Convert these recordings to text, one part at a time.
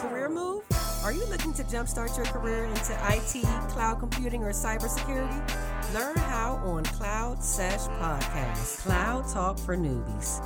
Career move? Are you looking to jumpstart your career into IT, cloud computing, or cybersecurity? Learn how on Cloud Sesh Podcast, Cloud Talk for Newbies.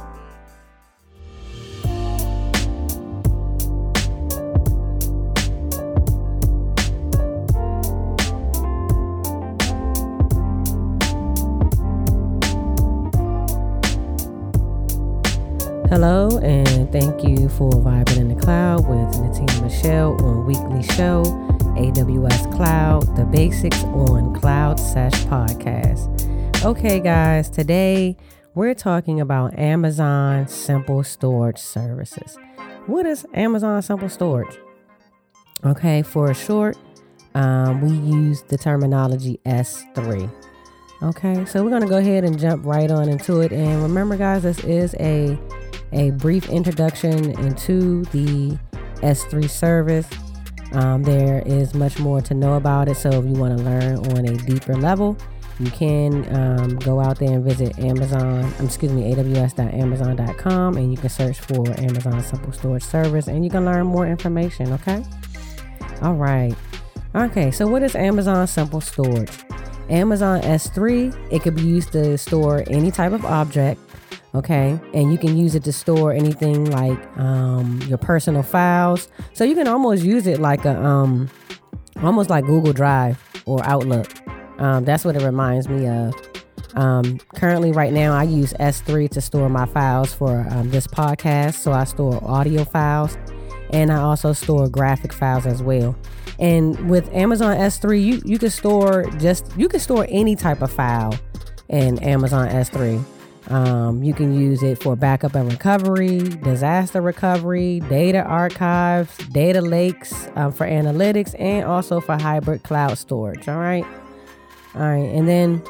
Hello, and thank you for vibing in the cloud with Natina Michelle on Weekly Show, AWS Cloud, the basics on Cloud Sesh Podcast. Okay, guys, today we're talking about Amazon Simple Storage Services. What is Amazon Simple Storage? Okay, for short, um, we use the terminology S3. Okay, so we're to go ahead and jump right on into it. And remember, guys, this is a a brief introduction into the S3 service. Um, there is much more to know about it, so if you want to learn on a deeper level, you can um, go out there and visit Amazon, um, excuse me, aws.amazon.com, and you can search for Amazon Simple Storage Service, and you can learn more information. Okay. All right. Okay. So, what is Amazon Simple Storage? Amazon S3, it could be used to store any type of object okay? And you can use it to store anything like um, your personal files. So you can almost use it like a um, almost like google drive or outlook. Um, that's what it reminds me of. Um, currently right now i use s3 to store my files for um, this podcast. So i store audio files and i also store graphic files as well and with amazon s3 you, you can store just you can store any type of file in amazon s3 um, you can use it for backup and recovery, disaster recovery, data archives, data lakes um, for analytics, and also for hybrid cloud storage. All right. All right. And then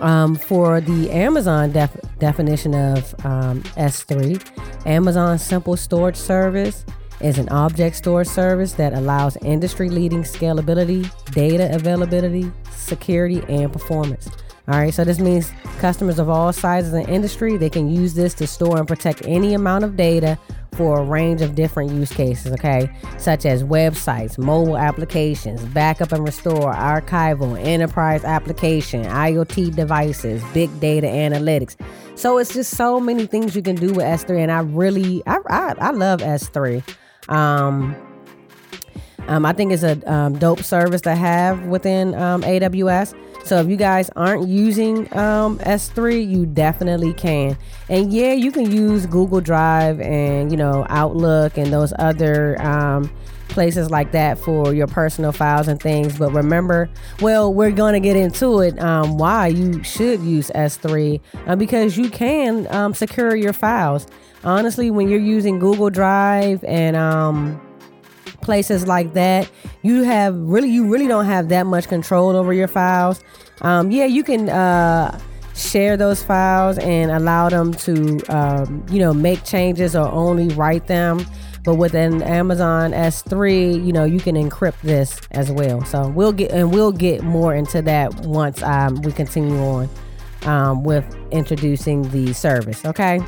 um, for the Amazon def- definition of um, S3, Amazon Simple Storage Service is an object storage service that allows industry leading scalability, data availability, security, and performance. All right, so this means customers of all sizes and industry they can use this to store and protect any amount of data for a range of different use cases, okay, such as websites, mobile applications, backup and restore, archival, enterprise application, IoT devices, big data analytics. So it's just so many things you can do with S3, and I really, I, I, I love S3. Um, um, I think it's a um, dope service to have within um, AWS. So if you guys aren't using um, S3, you definitely can. And yeah, you can use Google Drive and you know Outlook and those other um, places like that for your personal files and things. But remember, well, we're going to get into it um, why you should use S3 uh, because you can um, secure your files. Honestly, when you're using Google Drive and um, places like that, you have really, you really don't have that much control over your files. Um, yeah, you can uh, share those files and allow them to, um, you know, make changes or only write them. But with an Amazon S3, you know, you can encrypt this as well. So we'll get and we'll get more into that once um, we continue on um, with introducing the service. Okay.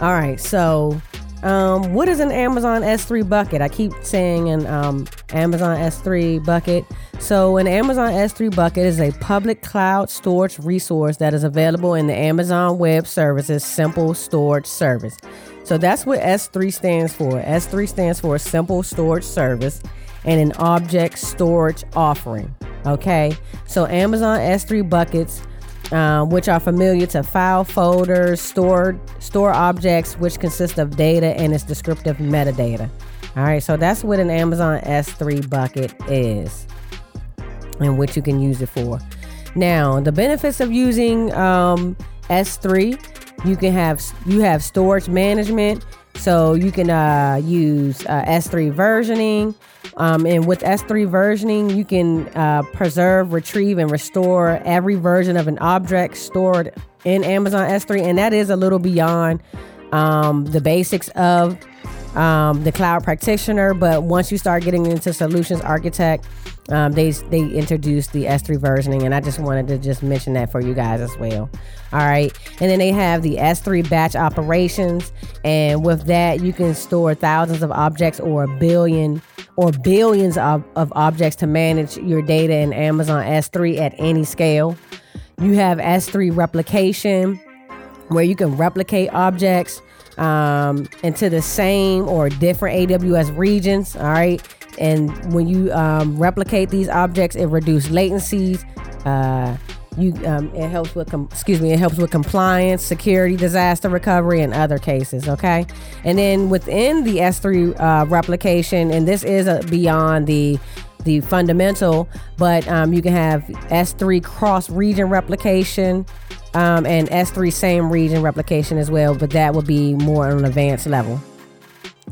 All right. So um, what is an Amazon S3 bucket? I keep saying an um, Amazon S3 bucket. So, an Amazon S3 bucket is a public cloud storage resource that is available in the Amazon Web Services Simple Storage Service. So, that's what S3 stands for. S3 stands for Simple Storage Service and an object storage offering. Okay, so Amazon S3 buckets um, which are familiar to file folders, stored store objects, which consist of data and its descriptive metadata. All right, so that's what an Amazon S3 bucket is, and what you can use it for. Now, the benefits of using um, S3, you can have you have storage management, so you can uh, use uh, S3 versioning. Um, and with S3 versioning, you can uh, preserve, retrieve, and restore every version of an object stored in Amazon S3. And that is a little beyond um, the basics of um, the cloud practitioner, but once you start getting into solutions architect, um, they they introduced the S3 versioning, and I just wanted to just mention that for you guys as well. All right, and then they have the S3 batch operations, and with that you can store thousands of objects or a billion or billions of, of objects to manage your data in Amazon S3 at any scale. You have S3 replication, where you can replicate objects um, into the same or different AWS regions. All right. And when you um, replicate these objects, it reduces latencies. Uh, you um, it helps with com- excuse me it helps with compliance security disaster recovery and other cases okay and then within the s3 uh, replication and this is a, beyond the the fundamental but um, you can have s3 cross region replication um, and S3 same region replication as well, but that would be more on an advanced level.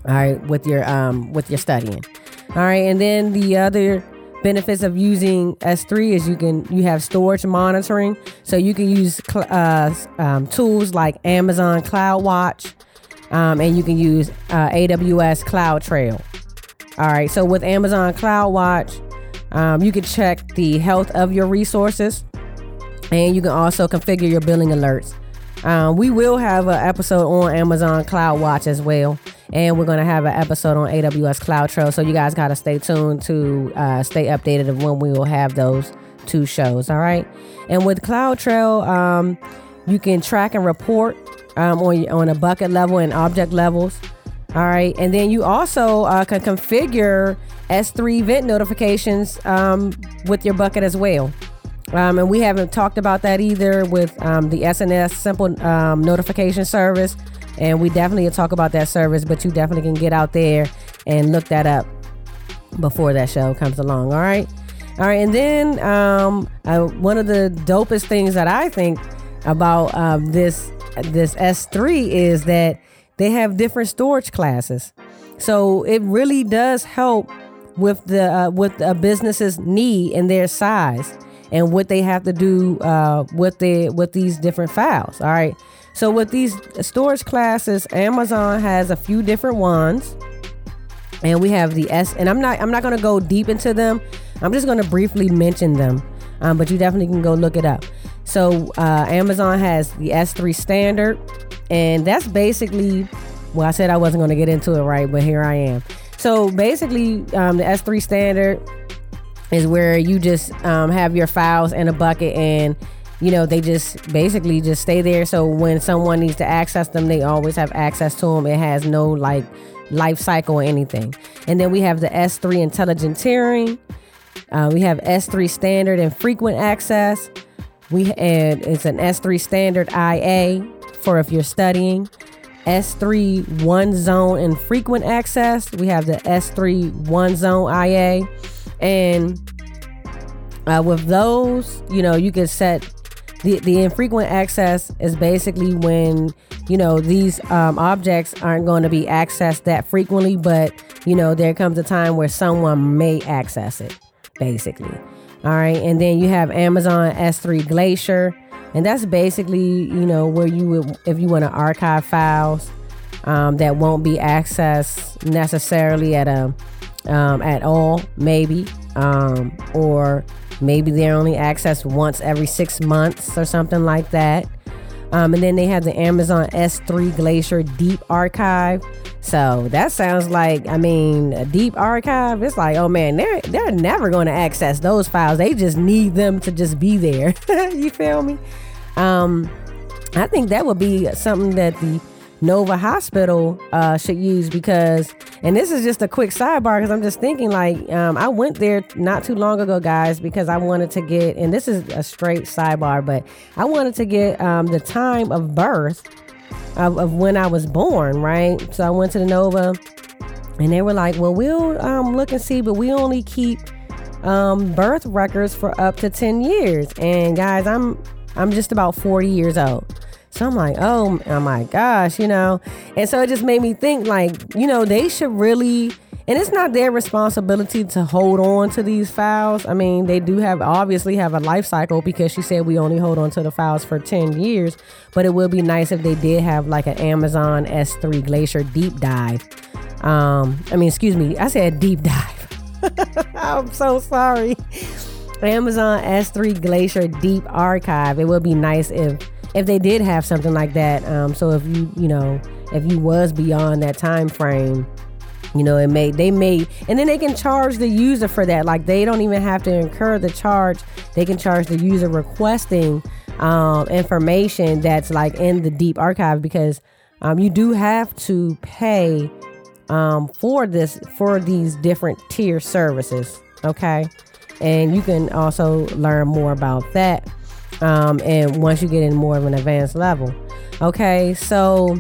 All right, with your um, with your studying. All right, and then the other benefits of using S3 is you can you have storage monitoring, so you can use cl- uh, um, tools like Amazon CloudWatch, um, and you can use uh, AWS CloudTrail. All right, so with Amazon CloudWatch, um, you can check the health of your resources and you can also configure your billing alerts. Um, we will have an episode on Amazon CloudWatch as well, and we're going to have an episode on AWS CloudTrail. So you guys got to stay tuned to uh, stay updated of when we will have those two shows. All right, and with CloudTrail, um, you can track and report um, on on a bucket level and object levels. All right, and then you also uh, can configure S3 event notifications um, with your bucket as well. Um, and we haven't talked about that either with um, the SNS simple um, notification service. And we definitely talk about that service, but you definitely can get out there and look that up before that show comes along. All right. All right. And then um, uh, one of the dopest things that I think about um, this this S3 is that they have different storage classes. So it really does help with the uh, with a business's need and their size and what they have to do uh, with the with these different files. All right. So with these storage classes, Amazon has a few different ones, and we have the S. And I'm not I'm not going to go deep into them. I'm just going to briefly mention them, um, but you definitely can go look it up. So uh, Amazon has the S3 standard, and that's basically. Well, I said I wasn't going to get into it right, but here I am. So basically, um, the S3 standard is where you just um, have your files in a bucket and you know they just basically just stay there. So when someone needs to access them they always have access to them it has no like life cycle or anything. And then we have the s3 intelligent tiering. Uh, we have s3 standard infrequent access. We and it's an s3 standard ia for if you're studying s3 one zone infrequent access we have the s3 one zone ia and uh, with those, you know, you can set the, the infrequent access is basically when, you know, these um, objects aren't going to be accessed that frequently, but, you know, there comes a time where someone may access it, basically. All right. And then you have Amazon S3 Glacier. And that's basically, you know, where you would, if you want to archive files um, that won't be accessed necessarily at a um, at all, maybe, um, or maybe they're only accessed once every six months or something like that. Um, and then they have the Amazon S3 Glacier Deep Archive. So that sounds like, I mean, a deep archive. It's like, oh man, they're they're never going to access those files. They just need them to just be there. you feel me? Um, I think that would be something that the Nova Hospital uh, should use because, and this is just a quick sidebar because I'm just thinking like um, I went there not too long ago, guys, because I wanted to get, and this is a straight sidebar, but I wanted to get um, the time of birth of, of, when I was born, right? So I went to the Nova, and they were like, "Well, we'll um, look and see, but we only keep um, birth records for up to ten years." And guys, I'm I'm just about 40 years old. So I'm like, oh, oh my gosh, you know? And so it just made me think, like, you know, they should really, and it's not their responsibility to hold on to these files. I mean, they do have, obviously, have a life cycle because she said we only hold on to the files for 10 years. But it would be nice if they did have like an Amazon S3 Glacier deep dive. Um, I mean, excuse me, I said deep dive. I'm so sorry. Amazon S3 Glacier Deep Archive. It would be nice if if they did have something like that. Um, so if you you know if you was beyond that time frame, you know, it may they may and then they can charge the user for that. Like they don't even have to incur the charge. They can charge the user requesting um, information that's like in the deep archive because um, you do have to pay um, for this for these different tier services. Okay, and you can also learn more about that. Um, and once you get in more of an advanced level, okay, so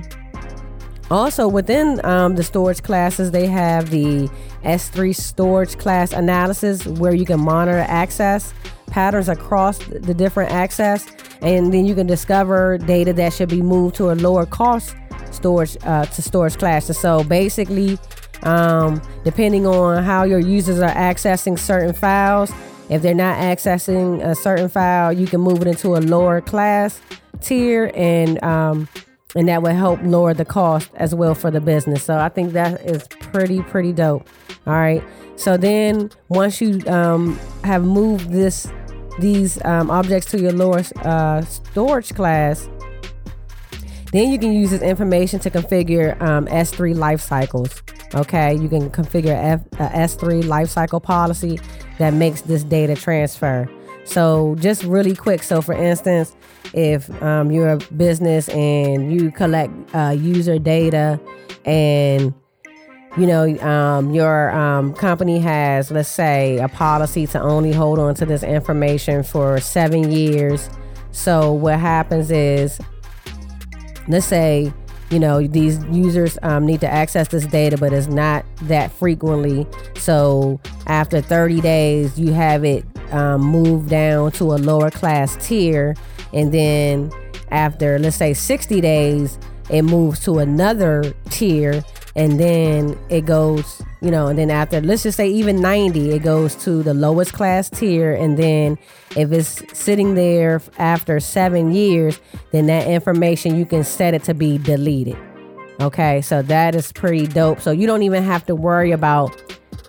also within um, the storage classes, they have the S3 storage class analysis where you can monitor access patterns across the different access, and then you can discover data that should be moved to a lower cost storage uh, to storage classes. So basically, um, depending on how your users are accessing certain files, if they're not accessing a certain file, you can move it into a lower class tier and um, and that will help lower the cost as well for the business. So I think that is pretty pretty dope. All right. So then once you um, have moved this these um, objects to your lower uh, storage class, then you can use this information to configure um, S3 life cycles. Okay, you can configure F, uh, S3 lifecycle policy that makes this data transfer. So, just really quick. So, for instance, if um, you're a business and you collect uh, user data and you know, um, your um, company has, let's say, a policy to only hold on to this information for seven years. So, what happens is let's say you know these users um, need to access this data but it's not that frequently. So after 30 days you have it um, moved down to a lower class tier. And then after let's say 60 days it moves to another tier and then it goes you know and then after let's just say even 90 it goes to the lowest class tier. And then if it's sitting there after seven years then that information you can set it to be deleted. Okay? So that is pretty dope. So you don't even have to worry about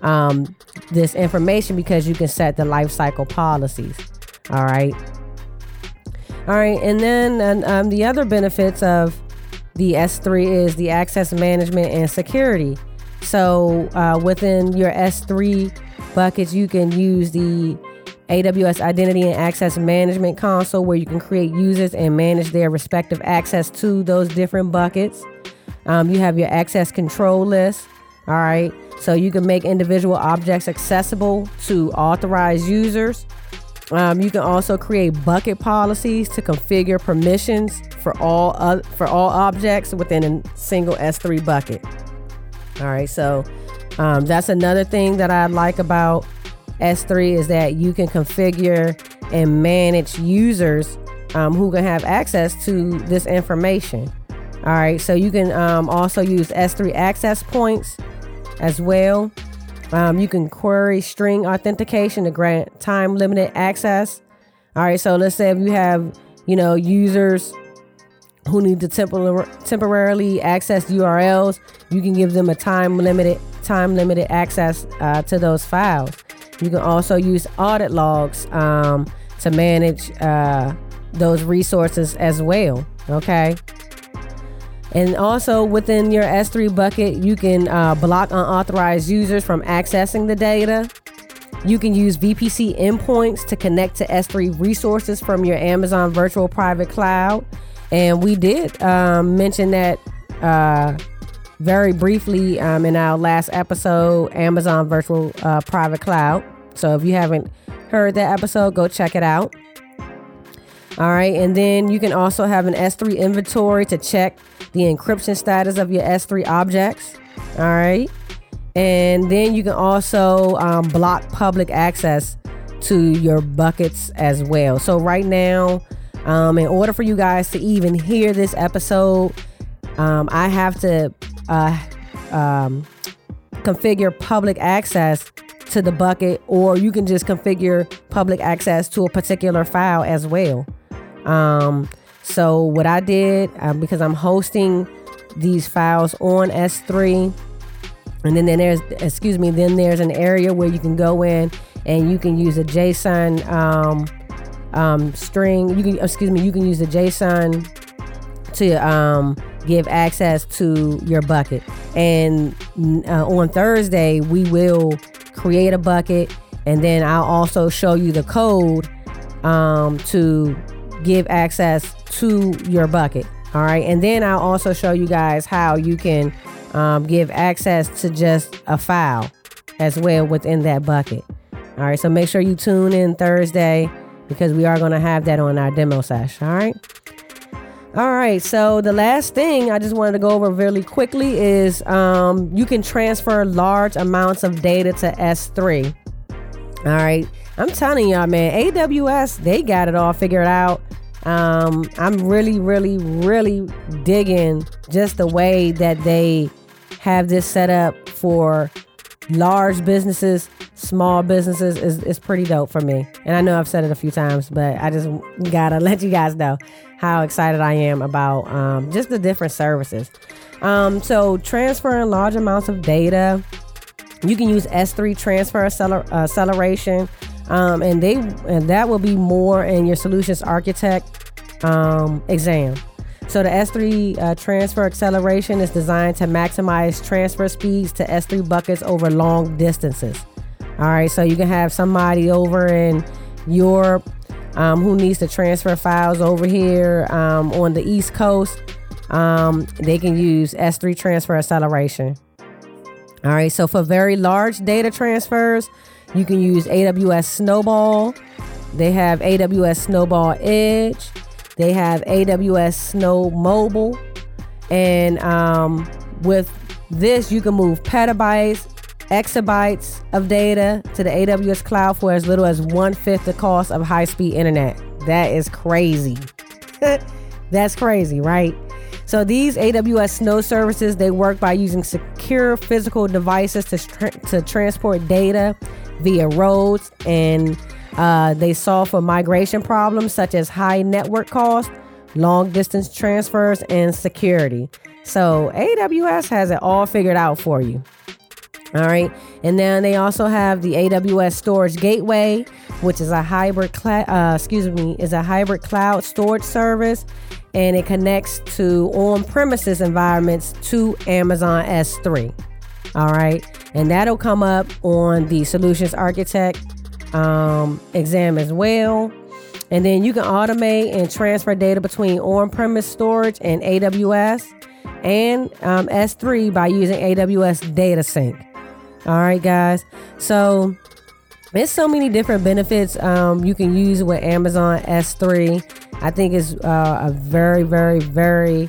um, this information because you can set the life cycle policies. All right? All right. And then um, the other benefits of the S3 is the access management and security. So uh, within your S3 buckets, you can use the AWS Identity and Access Management Console where you can create users and manage their respective access to those different buckets. Um, you have your access control list. All right. So you can make individual objects accessible to authorized users. Um, you can also create bucket policies to configure permissions for all uh, for all objects within a single S3 bucket. All right, so um, that's another thing that I like about S3 is that you can configure and manage users um, who can have access to this information. All right, so you can um, also use S3 access points as well. Um, you can query string authentication to grant time limited access. All right, so let's say if you have, you know, users who need to tempor- temporarily access URLs, you can give them a time limited time limited access uh, to those files. You can also use audit logs um, to manage uh, those resources as well. Okay. And also within your S3 bucket, you can uh, block unauthorized users from accessing the data. You can use VPC endpoints to connect to S3 resources from your Amazon Virtual Private Cloud. And we did um, mention that uh, very briefly um, in our last episode, Amazon Virtual uh, Private Cloud. So if you haven't heard that episode, go check it out. All right, and then you can also have an S3 inventory to check the encryption status of your S3 objects. All right, and then you can also um, block public access to your buckets as well. So, right now, um, in order for you guys to even hear this episode, um, I have to uh, um, configure public access to the bucket, or you can just configure public access to a particular file as well. Um, so what I did, um, because I'm hosting these files on S3, And then, then there's, excuse me, then there's an area where you can go in and you can use a JSON um, um, string. You can, excuse me, you can use the JSON to um, give access to your bucket. And uh, on Thursday, we will create a bucket, and then I'll also show you the code um, to give access to your bucket. All right, and then I'll also show you guys how you can um, give access to just a file as well within that bucket. All right, so make sure you tune in Thursday because we are going to have that on our demo session. All right. All right, so the last thing I just wanted to go over really quickly is um, you can transfer large amounts of data to S3. All right, I'm telling y'all, man, AWS, they got it all figured out. Um, I'm really, really, really digging just the way that they have this set up for large businesses, small businesses is, is pretty dope for me. And I know I've said it a few times, but I just gotta let you guys know how excited I am about um, just the different services. Um, so, transferring large amounts of data, you can use S3 transfer acceler- acceleration, um, and they and that will be more in your solutions architect um, exam. So the S3 uh, transfer acceleration is designed to maximize transfer speeds to S3 buckets over long distances. All right, so you can have somebody over in Europe um, who needs to transfer files over here um, on the East Coast, um, they can use S3 transfer acceleration. All right, so for very large data transfers, you can use AWS Snowball. They have AWS Snowball Edge. They have AWS Snowmobile. And um, with this, you can move petabytes, exabytes of data to the AWS cloud for as little as one fifth the cost of high speed internet. That is crazy. That's crazy, right? So these AWS Snow services they work by using secure physical devices to tra- to transport data via roads, and uh, they solve for migration problems such as high network costs, long distance transfers, and security. So AWS has it all figured out for you. All right. And then they also have the AWS Storage Gateway, which is a hybrid cloud, uh, excuse me, is a hybrid cloud storage service and it connects to on-premises environments to Amazon S3. All right. And that'll come up on the solutions architect um, exam as well. And then you can automate and transfer data between on-premise storage and AWS and um, S3 by using AWS DataSync. All right, guys. So there's so many different benefits um, you can use with Amazon S3. I think it's uh, a very, very, very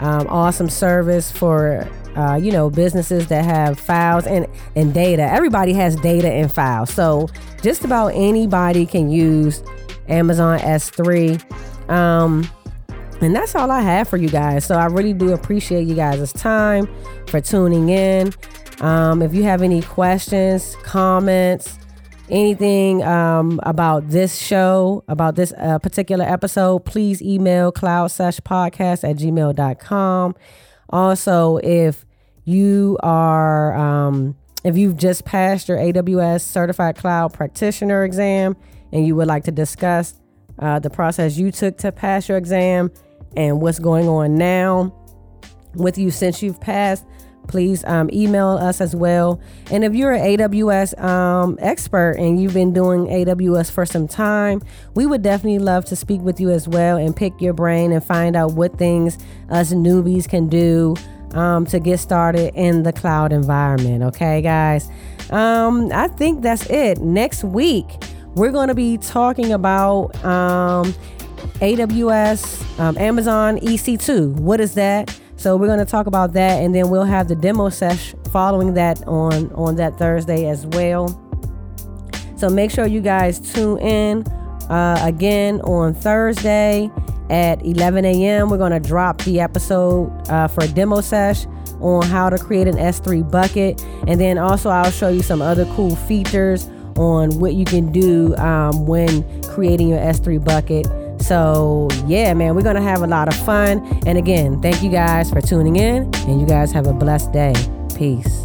um, awesome service for uh, you know businesses that have files and and data. Everybody has data and files, so just about anybody can use Amazon S3. Um, and that's all I have for you guys. So I really do appreciate you guys' time for tuning in. Um, if you have any questions, comments, anything um, about this show, about this uh, particular episode, please email cloudseshpodcast at gmail.com. Also, if you are, um, if you've just passed your AWS Certified Cloud Practitioner exam and you would like to discuss uh, the process you took to pass your exam and what's going on now with you since you've passed, please um, email us as well. And if you're an AWS um, expert and you've been doing AWS for some time, we would definitely love to speak with you as well and pick your brain and find out what things us newbies can do um, to get started in the cloud environment. Okay, guys. Um, I think that's it. Next week, we're going to be talking about um, AWS, um, Amazon EC2. What is that? So we're going to talk about that, and then we'll have the demo sesh following that on on that Thursday as well. So make sure you guys tune in uh, again on Thursday at 11 a.m. We're going to drop the episode uh, for a demo sesh on how to create an S3 bucket, and then also I'll show you some other cool features on what you can do um, when creating your S3 bucket. So, yeah, man, we're going to have a lot of fun. And again, thank you guys for tuning in, and you guys have a blessed day. Peace.